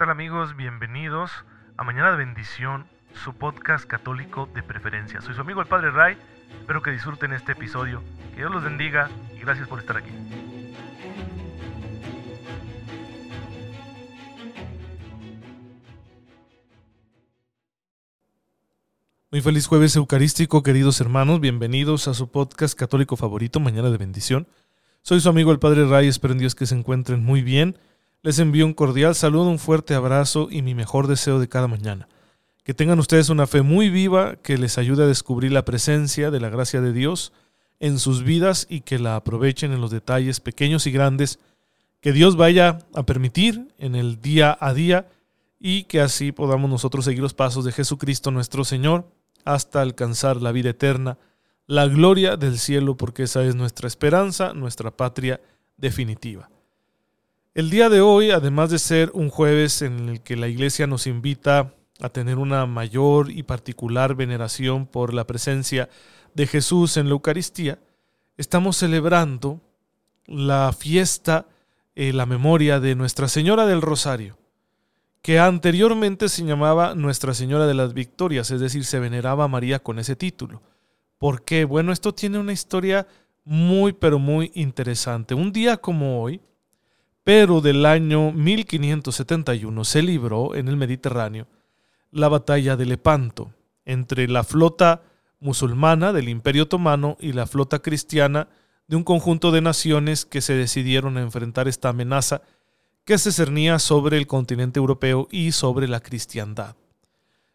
tal amigos? Bienvenidos a Mañana de Bendición, su podcast católico de preferencia. Soy su amigo el Padre Ray, espero que disfruten este episodio, que Dios los bendiga y gracias por estar aquí. Muy feliz jueves eucarístico, queridos hermanos, bienvenidos a su podcast católico favorito, Mañana de Bendición. Soy su amigo el Padre Ray, espero en Dios que se encuentren muy bien les envío un cordial saludo, un fuerte abrazo y mi mejor deseo de cada mañana. Que tengan ustedes una fe muy viva que les ayude a descubrir la presencia de la gracia de Dios en sus vidas y que la aprovechen en los detalles pequeños y grandes que Dios vaya a permitir en el día a día y que así podamos nosotros seguir los pasos de Jesucristo nuestro Señor hasta alcanzar la vida eterna, la gloria del cielo, porque esa es nuestra esperanza, nuestra patria definitiva. El día de hoy, además de ser un jueves en el que la iglesia nos invita a tener una mayor y particular veneración por la presencia de Jesús en la Eucaristía, estamos celebrando la fiesta, eh, la memoria de Nuestra Señora del Rosario, que anteriormente se llamaba Nuestra Señora de las Victorias, es decir, se veneraba a María con ese título. ¿Por qué? Bueno, esto tiene una historia muy, pero muy interesante. Un día como hoy, pero del año 1571 se libró en el Mediterráneo la batalla de Lepanto entre la flota musulmana del Imperio Otomano y la flota cristiana de un conjunto de naciones que se decidieron a enfrentar esta amenaza que se cernía sobre el continente europeo y sobre la cristiandad.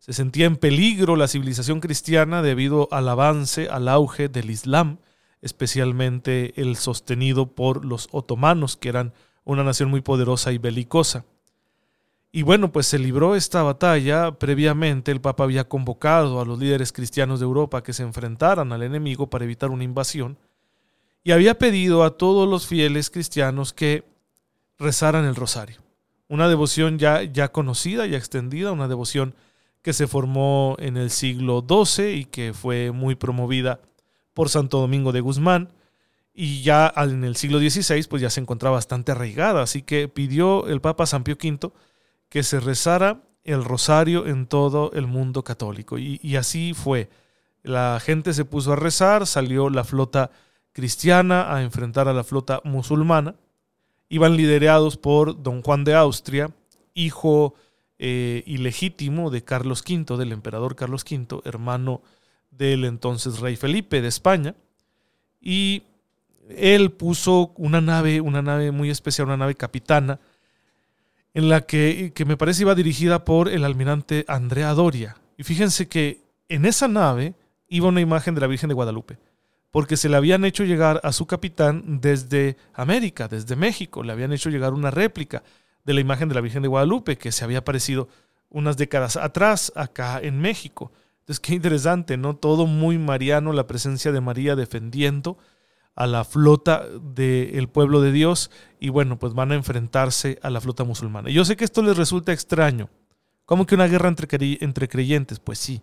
Se sentía en peligro la civilización cristiana debido al avance, al auge del Islam, especialmente el sostenido por los otomanos, que eran una nación muy poderosa y belicosa. Y bueno, pues se libró esta batalla. Previamente el Papa había convocado a los líderes cristianos de Europa que se enfrentaran al enemigo para evitar una invasión y había pedido a todos los fieles cristianos que rezaran el rosario. Una devoción ya, ya conocida, ya extendida, una devoción que se formó en el siglo XII y que fue muy promovida por Santo Domingo de Guzmán y ya en el siglo XVI pues ya se encontraba bastante arraigada, así que pidió el Papa San Pío V que se rezara el rosario en todo el mundo católico. Y, así fue. La gente se puso a rezar, salió la flota cristiana a enfrentar a la flota musulmana, iban liderados por don Juan de Austria, hijo eh, ilegítimo de Carlos V, del emperador Carlos V, hermano del entonces rey Felipe de España, y él puso una nave, una nave muy especial, una nave capitana, en la que, que me parece iba dirigida por el almirante Andrea Doria. Y fíjense que en esa nave iba una imagen de la Virgen de Guadalupe, porque se le habían hecho llegar a su capitán desde América, desde México, le habían hecho llegar una réplica de la imagen de la Virgen de Guadalupe que se había aparecido unas décadas atrás acá en México. Entonces, qué interesante, ¿no? Todo muy mariano, la presencia de María defendiendo a la flota del pueblo de Dios y bueno, pues van a enfrentarse a la flota musulmana. Yo sé que esto les resulta extraño. ¿Cómo que una guerra entre, creyentes? Pues sí.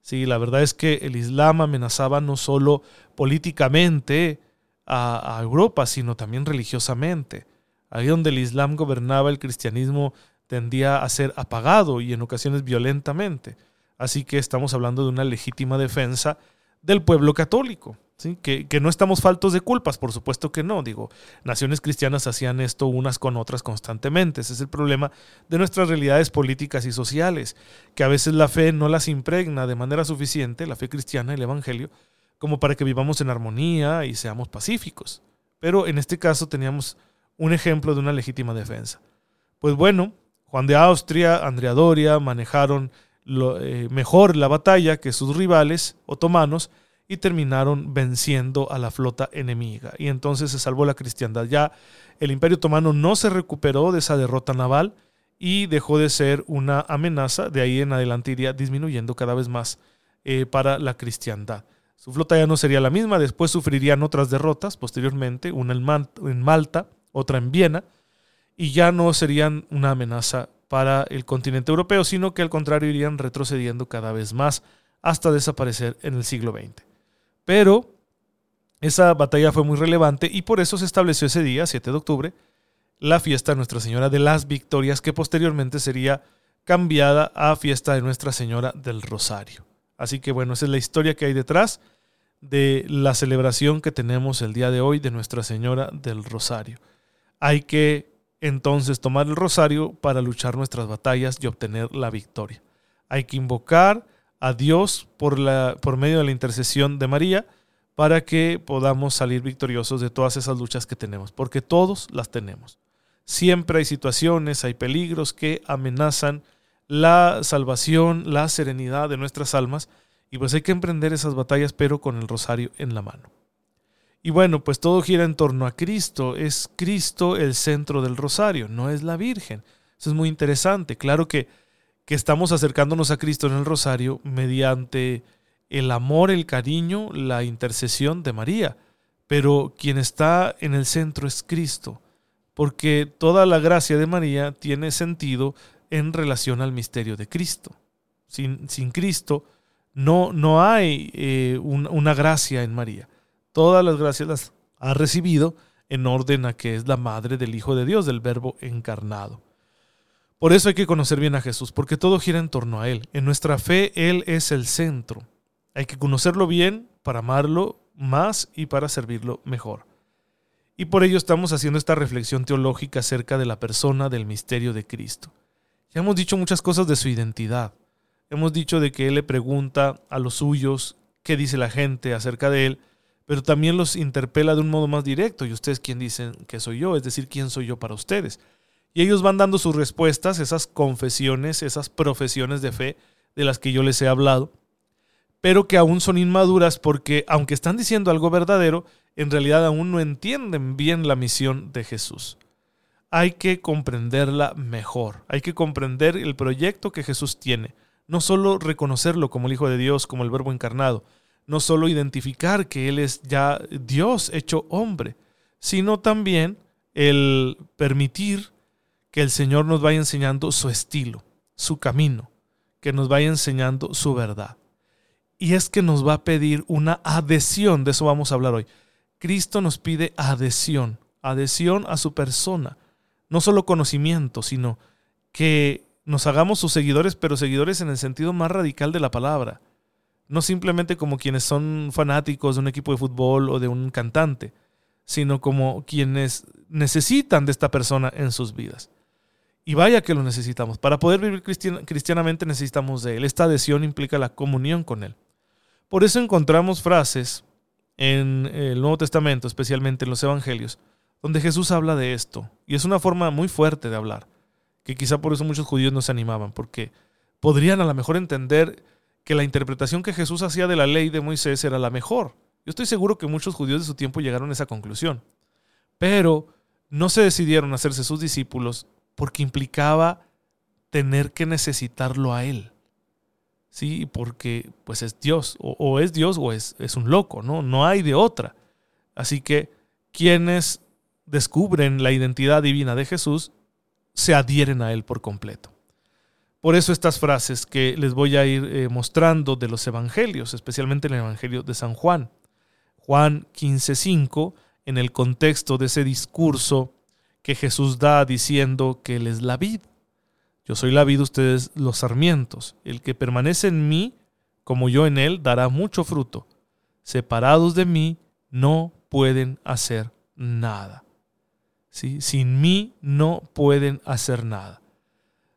Sí, la verdad es que el Islam amenazaba no solo políticamente a, a Europa, sino también religiosamente. Ahí donde el Islam gobernaba, el cristianismo tendía a ser apagado y en ocasiones violentamente. Así que estamos hablando de una legítima defensa del pueblo católico. Que, no estamos faltos de culpas, por supuesto que no. Digo, naciones cristianas hacían esto unas con otras constantemente. Ese es el problema de nuestras realidades políticas y sociales, que a veces la fe no las impregna de manera suficiente, la fe cristiana, el Evangelio, como para que vivamos en armonía y seamos pacíficos. Pero en este caso teníamos un ejemplo de una legítima defensa. Pues bueno, Juan de Austria, Andrea Doria manejaron eh, mejor la batalla que sus rivales otomanos, y terminaron venciendo a la flota enemiga. Y entonces se salvó la cristiandad. Ya el imperio otomano no se recuperó de esa derrota naval y dejó de ser una amenaza. De ahí en adelante iría disminuyendo cada vez más eh, para la cristiandad. Su flota ya no sería la misma, después sufrirían otras derrotas posteriormente, una en Malta, otra en Viena, y ya no serían una amenaza para el continente europeo, sino que al contrario irían retrocediendo cada vez más hasta desaparecer en el siglo XX. Pero esa batalla fue muy relevante y por eso se estableció ese día, 7 de octubre, la fiesta de Nuestra Señora de las Victorias, que posteriormente sería cambiada a fiesta de Nuestra Señora del Rosario. Así que bueno, esa es la historia que hay detrás de la celebración que tenemos el día de hoy de Nuestra Señora del Rosario. Hay que entonces tomar el rosario para luchar nuestras batallas y obtener la victoria. Hay que invocar a Dios por, la, por medio de la intercesión de María para que podamos salir victoriosos de todas esas luchas que tenemos, porque todos las tenemos. Siempre hay situaciones, hay peligros que amenazan la salvación, la serenidad de nuestras almas, y pues hay que emprender esas batallas, pero con el rosario en la mano. Y bueno, pues todo gira en torno a Cristo. Es Cristo el centro del rosario, no es la Virgen. Eso es muy interesante. Claro que, que estamos acercándonos a Cristo en el rosario mediante el amor, el cariño, la intercesión de María. Pero quien está en el centro es Cristo, porque toda la gracia de María tiene sentido en relación al misterio de Cristo. Sin, sin Cristo no, no hay eh, una gracia en María. Todas las gracias las ha recibido en orden a que es la madre del Hijo de Dios, del Verbo encarnado. Por eso hay que conocer bien a Jesús, porque todo gira en torno a Él. En nuestra fe Él es el centro. Hay que conocerlo bien para amarlo más y para servirlo mejor. Y por ello estamos haciendo esta reflexión teológica acerca de la persona del misterio de Cristo. Ya hemos dicho muchas cosas de su identidad. Hemos dicho de que Él le pregunta a los suyos qué dice la gente acerca de Él, pero también los interpela de un modo más directo. ¿Y ustedes quién dicen que soy yo? Es decir, ¿quién soy yo para ustedes? Y ellos van dando sus respuestas, esas confesiones, esas profesiones de fe de las que yo les he hablado, pero que aún son inmaduras porque aunque están diciendo algo verdadero, en realidad aún no entienden bien la misión de Jesús. Hay que comprenderla mejor, hay que comprender el proyecto que Jesús tiene, no solo reconocerlo como el Hijo de Dios, como el Verbo encarnado, no solo identificar que Él es ya Dios hecho hombre, sino también el permitir que el Señor nos vaya enseñando su estilo, su camino, que nos vaya enseñando su verdad. Y es que nos va a pedir una adhesión, de eso vamos a hablar hoy. Cristo nos pide adhesión, adhesión a su persona, no solo conocimiento, sino que nos hagamos sus seguidores, pero seguidores en el sentido más radical de la palabra. No simplemente como quienes son fanáticos de un equipo de fútbol o de un cantante, sino como quienes necesitan de esta persona en sus vidas. Y vaya que lo necesitamos. Para poder vivir cristianamente necesitamos de Él. Esta adhesión implica la comunión con Él. Por eso encontramos frases en el Nuevo Testamento, especialmente en los Evangelios, donde Jesús habla de esto. Y es una forma muy fuerte de hablar, que quizá por eso muchos judíos no se animaban, porque podrían a lo mejor entender que la interpretación que Jesús hacía de la ley de Moisés era la mejor. Yo estoy seguro que muchos judíos de su tiempo llegaron a esa conclusión. Pero no se decidieron a hacerse sus discípulos porque implicaba tener que necesitarlo a Él. Sí, porque pues es Dios, o, es Dios o es, es un loco, ¿no? No hay de otra. Así que quienes descubren la identidad divina de Jesús, se adhieren a Él por completo. Por eso estas frases que les voy a ir eh, mostrando de los evangelios, especialmente el Evangelio de San Juan. Juan 15:5, en el contexto de ese discurso que Jesús da diciendo que Él es la vid. Yo soy la vid, ustedes los sarmientos. El que permanece en mí, como yo en Él, dará mucho fruto. Separados de mí, no pueden hacer nada. Sin mí no pueden hacer nada.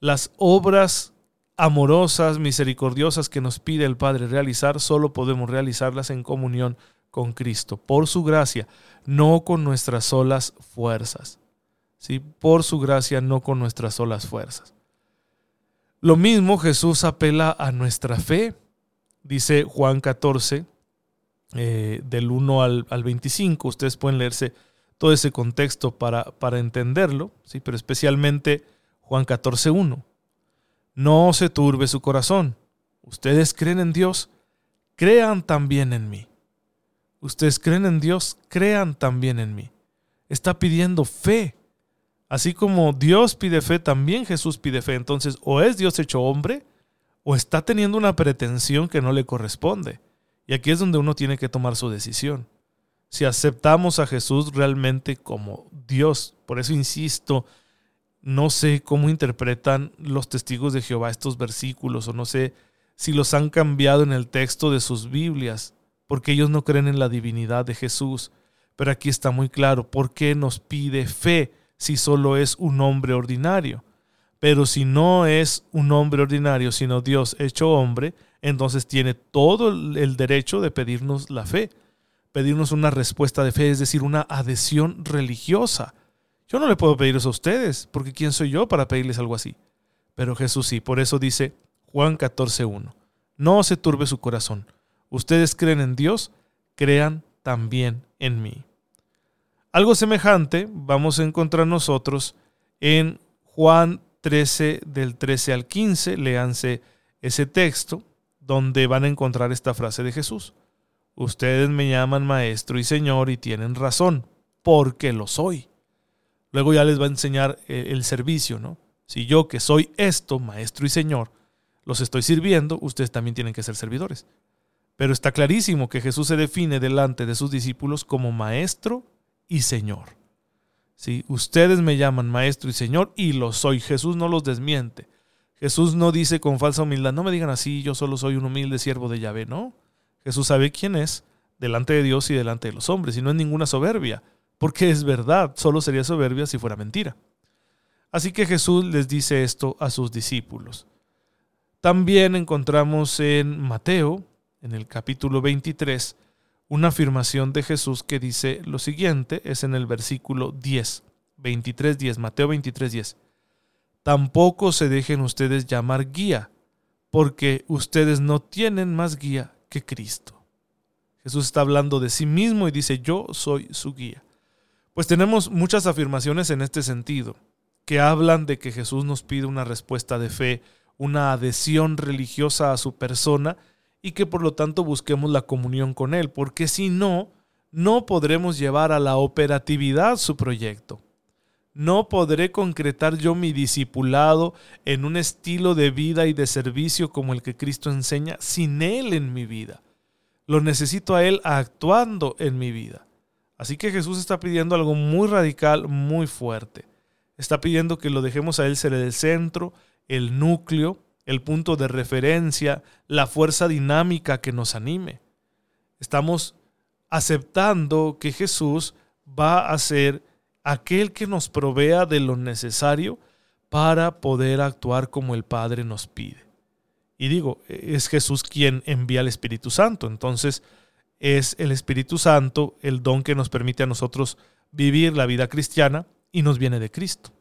Las obras amorosas, misericordiosas que nos pide el Padre realizar, solo podemos realizarlas en comunión con Cristo, por su gracia, no con nuestras solas fuerzas. ¿Sí? Por su gracia, no con nuestras solas fuerzas. Lo mismo Jesús apela a nuestra fe. Dice Juan 14, eh, del 1 al, al 25. Ustedes pueden leerse todo ese contexto para, para entenderlo, ¿sí? pero especialmente Juan 14.1. No se turbe su corazón. Ustedes creen en Dios, crean también en mí. Ustedes creen en Dios, crean también en mí. Está pidiendo fe. Así como Dios pide fe, también Jesús pide fe. Entonces, o es Dios hecho hombre, o está teniendo una pretensión que no le corresponde. Y aquí es donde uno tiene que tomar su decisión. si aceptamos a Jesús realmente como Dios. Por eso insisto, no sé cómo interpretan los testigos de Jehová estos versículos o no sé si los han cambiado en el texto de sus Biblias, porque ellos no creen en la divinidad de Jesús. Pero aquí está muy claro, ¿por qué nos pide fe si solo es un hombre ordinario? Pero si no es un hombre ordinario, sino Dios hecho hombre, entonces tiene todo el derecho de pedirnos la fe, pedirnos una respuesta de fe, es decir, una adhesión religiosa. Yo no le puedo pedir eso a ustedes, porque ¿quién soy yo para pedirles algo así? Pero Jesús sí, por eso dice Juan 14.1, no se turbe su corazón. Ustedes creen en Dios, crean también en mí. Algo semejante vamos a encontrar nosotros en Juan 13 del 13 al 15, léanse ese texto donde van a encontrar esta frase de Jesús. Ustedes me llaman maestro y señor y tienen razón, porque lo soy. Luego ya les va a enseñar eh, el servicio, ¿no? Si yo que soy esto, maestro y señor, los estoy sirviendo, ustedes también tienen que ser servidores. Pero está clarísimo que Jesús se define delante de sus discípulos como maestro y señor. Si ustedes me llaman maestro y señor y lo soy, Jesús no los desmiente. Jesús no dice con falsa humildad, no me digan así, yo solo soy un humilde siervo de Yahvé, no. Jesús sabe quién es delante de Dios y delante de los hombres, y no es ninguna soberbia, porque es verdad, solo sería soberbia si fuera mentira. Así que Jesús les dice esto a sus discípulos. También encontramos en Mateo, en el capítulo 23, una afirmación de Jesús que dice lo siguiente, es en el versículo 10, 23, 10, Mateo 23, 10 tampoco se dejen ustedes llamar guía, porque ustedes no tienen más guía que Cristo. Jesús está hablando de sí mismo y dice, yo soy su guía. Pues tenemos muchas afirmaciones en este sentido, que hablan de que Jesús nos pide una respuesta de fe, una adhesión religiosa a su persona y que por lo tanto busquemos la comunión con Él, porque si no, no podremos llevar a la operatividad su proyecto no podré concretar yo mi discipulado en un estilo de vida y de servicio como el que Cristo enseña sin Él en mi vida. Lo necesito a Él actuando en mi vida. Así que Jesús está pidiendo algo muy radical, muy fuerte. Está pidiendo que lo dejemos a Él ser el centro, el núcleo, el punto de referencia, la fuerza dinámica que nos anime. Estamos aceptando que Jesús va a ser aquel que nos provea de lo necesario para poder actuar como el Padre nos pide. Y digo, es Jesús quien envía al Espíritu Santo, entonces es el Espíritu Santo el don que nos permite a nosotros vivir la vida cristiana y nos viene de Cristo.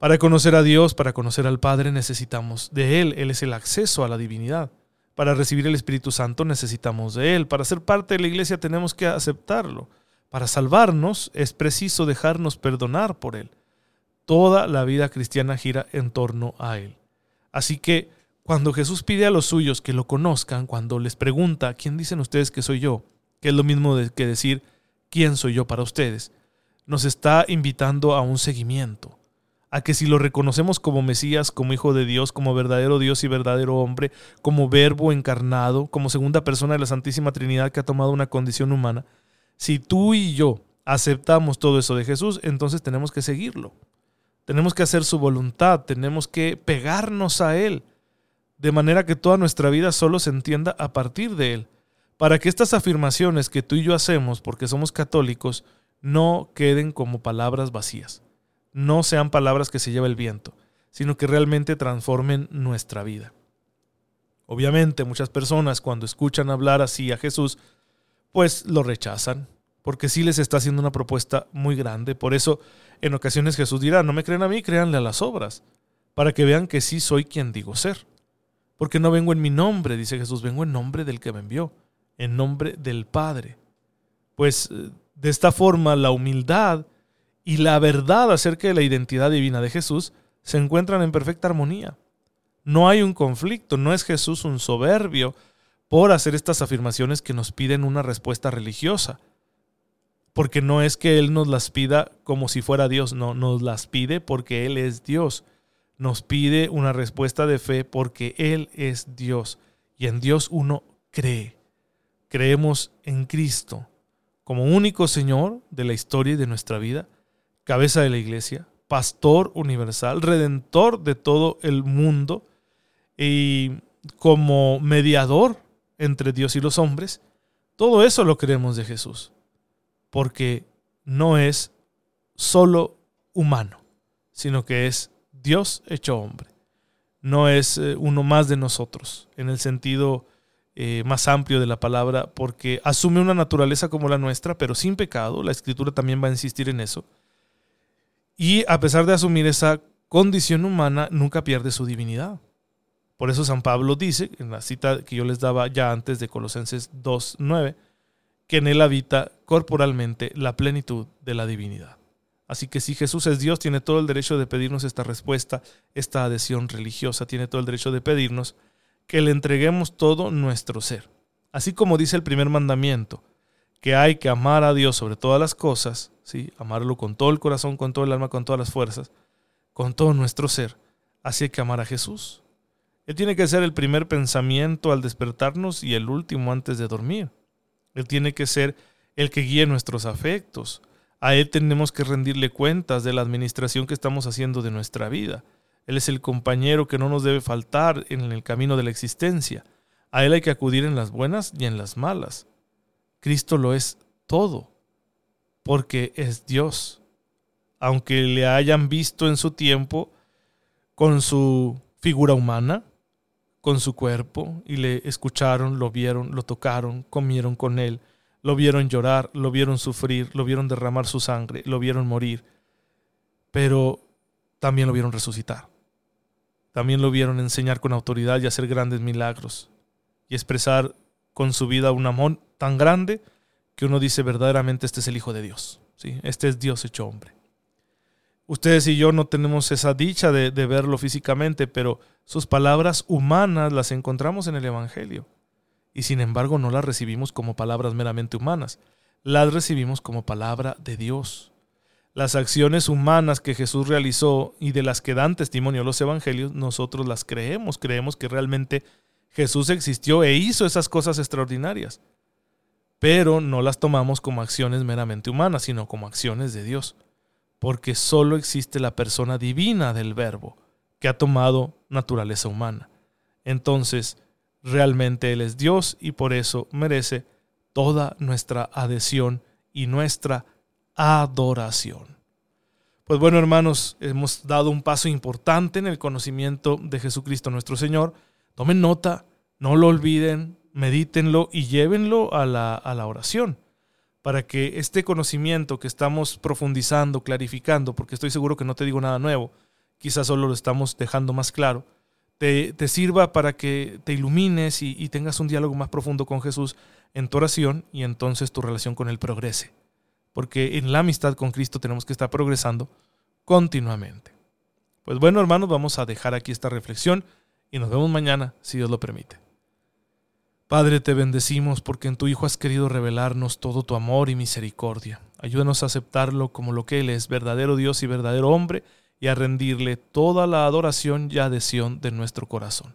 Para conocer a Dios, para conocer al Padre, necesitamos de Él. Él es el acceso a la divinidad. Para recibir el Espíritu Santo necesitamos de Él. Para ser parte de la iglesia tenemos que aceptarlo. Para salvarnos es preciso dejarnos perdonar por Él. Toda la vida cristiana gira en torno a Él. Así que cuando Jesús pide a los suyos que lo conozcan, cuando les pregunta, ¿quién dicen ustedes que soy yo? Que es lo mismo que decir, ¿quién soy yo para ustedes? Nos está invitando a un seguimiento, a que si lo reconocemos como Mesías, como Hijo de Dios, como verdadero Dios y verdadero hombre, como verbo encarnado, como segunda persona de la Santísima Trinidad que ha tomado una condición humana, si tú y yo aceptamos todo eso de Jesús, entonces tenemos que seguirlo. Tenemos que hacer su voluntad, tenemos que pegarnos a Él, de manera que toda nuestra vida solo se entienda a partir de Él, para que estas afirmaciones que tú y yo hacemos, porque somos católicos, no queden como palabras vacías, no sean palabras que se lleva el viento, sino que realmente transformen nuestra vida. Obviamente muchas personas cuando escuchan hablar así a Jesús, pues lo rechazan, porque sí les está haciendo una propuesta muy grande. Por eso en ocasiones Jesús dirá, no me creen a mí, créanle a las obras, para que vean que sí soy quien digo ser. Porque no vengo en mi nombre, dice Jesús, vengo en nombre del que me envió, en nombre del Padre. Pues eh, de esta forma la humildad y la verdad acerca de la identidad divina de Jesús se encuentran en perfecta armonía. No hay un conflicto, no es Jesús un soberbio por hacer estas afirmaciones que nos piden una respuesta religiosa. Porque no es que Él nos las pida como si fuera Dios, no, nos las pide porque Él es Dios. Nos pide una respuesta de fe porque Él es Dios. Y en Dios uno cree. Creemos en Cristo. como único Señor de la historia y de nuestra vida, cabeza de la iglesia, pastor universal, redentor de todo el mundo y como mediador entre Dios y los hombres, todo eso lo creemos de Jesús, porque no es solo humano, sino que es Dios hecho hombre. No es eh, uno más de nosotros, en el sentido eh, más amplio de la palabra, porque asume una naturaleza como la nuestra, pero sin pecado. La escritura también va a insistir en eso. Y a pesar de asumir esa condición humana, nunca pierde su divinidad. Por eso San Pablo dice, en la cita que yo les daba ya antes de Colosenses 2.9, que en él habita corporalmente la plenitud de la divinidad. Así que si Jesús es Dios, tiene todo el derecho de pedirnos esta respuesta, esta adhesión religiosa, tiene todo el derecho de pedirnos que le entreguemos todo nuestro ser. Así como dice el primer mandamiento, que hay que amar a Dios sobre todas las cosas, ¿sí? amarlo con todo el corazón, con todo el alma, con todas las fuerzas, con todo nuestro ser. Así hay que amar a Jesús. Él tiene que ser el primer pensamiento al despertarnos y el último antes de dormir. Él tiene que ser el que guíe nuestros afectos, a Él tenemos que rendirle cuentas de la administración que estamos haciendo de nuestra vida. Él es el compañero que no nos debe faltar en el camino de la existencia. A Él hay que acudir en las buenas y en las malas. Cristo lo es todo, porque es Dios. Aunque le hayan visto en su tiempo con su figura humana, con su cuerpo, y le escucharon, lo vieron, lo tocaron, comieron con Él, lo vieron llorar, lo vieron sufrir, lo vieron derramar su sangre, lo vieron morir, pero también lo vieron resucitar. También lo vieron enseñar con autoridad y hacer grandes milagros y expresar con su vida un amor tan grande que uno dice verdaderamente este es el Hijo de Dios. ¿sí? Este es Dios hecho hombre. Ustedes y yo no tenemos esa dicha de, de verlo físicamente, pero sus palabras humanas las encontramos en el Evangelio y sin embargo no las recibimos como palabras meramente humanas, las recibimos como palabra de Dios. Las acciones humanas que Jesús realizó y de las que dan testimonio los evangelios, nosotros las creemos, creemos que realmente Jesús existió e hizo esas cosas extraordinarias, pero no las tomamos como acciones meramente humanas, sino como acciones de Dios, porque solo existe la persona divina del Verbo, que ha tomado naturaleza humana. Entonces, Realmente Él es Dios y por eso merece toda nuestra adhesión y nuestra adoración. Pues bueno, hermanos, hemos dado un paso importante en el conocimiento de Jesucristo nuestro Señor. Tomen nota, no lo olviden, medítenlo y llévenlo a la, a la oración para que este conocimiento que estamos profundizando, clarificando, porque estoy seguro que no te digo nada nuevo, quizás solo lo estamos dejando más claro, te, sirva para que te ilumines y, y, tengas un diálogo más profundo con Jesús en tu oración y entonces tu relación con Él progrese. Porque en la amistad con Cristo tenemos que estar progresando continuamente. Pues bueno, hermanos, vamos a dejar aquí esta reflexión y nos vemos mañana, si Dios lo permite. Padre, te bendecimos porque en tu Hijo has querido revelarnos todo tu amor y misericordia. Ayúdanos a aceptarlo como lo que Él es, verdadero Dios y verdadero hombre, y a rendirle toda la adoración y adhesión de nuestro corazón.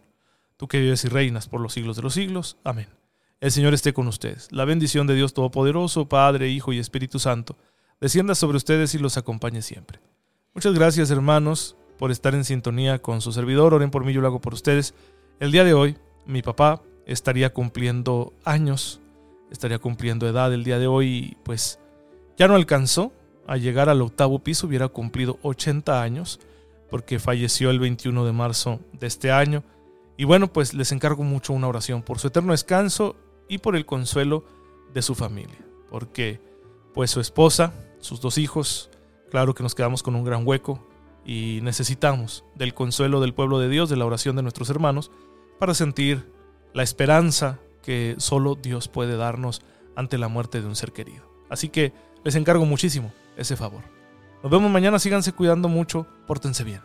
Tú que vives y reinas por los siglos de los siglos. Amén. El Señor esté con ustedes. La bendición de Dios Todopoderoso, Padre, Hijo y Espíritu Santo, descienda sobre ustedes y los acompañe siempre. Muchas gracias, hermanos, por estar en sintonía con su servidor. Oren por mí, yo lo hago por ustedes. El día de hoy, mi papá estaría cumpliendo años, estaría cumpliendo edad el día de hoy, pues ya no alcanzó a llegar al octavo piso hubiera cumplido 80 años, porque falleció el 21 de marzo de este año. Y bueno, pues les encargo mucho una oración por su eterno descanso y por el consuelo de su familia, porque pues su esposa, sus dos hijos, claro que nos quedamos con un gran hueco y necesitamos del consuelo del pueblo de Dios, de la oración de nuestros hermanos, para sentir la esperanza que solo Dios puede darnos ante la muerte de un ser querido. Así que les encargo muchísimo ese favor. Nos vemos mañana, síganse cuidando mucho, pórtense bien.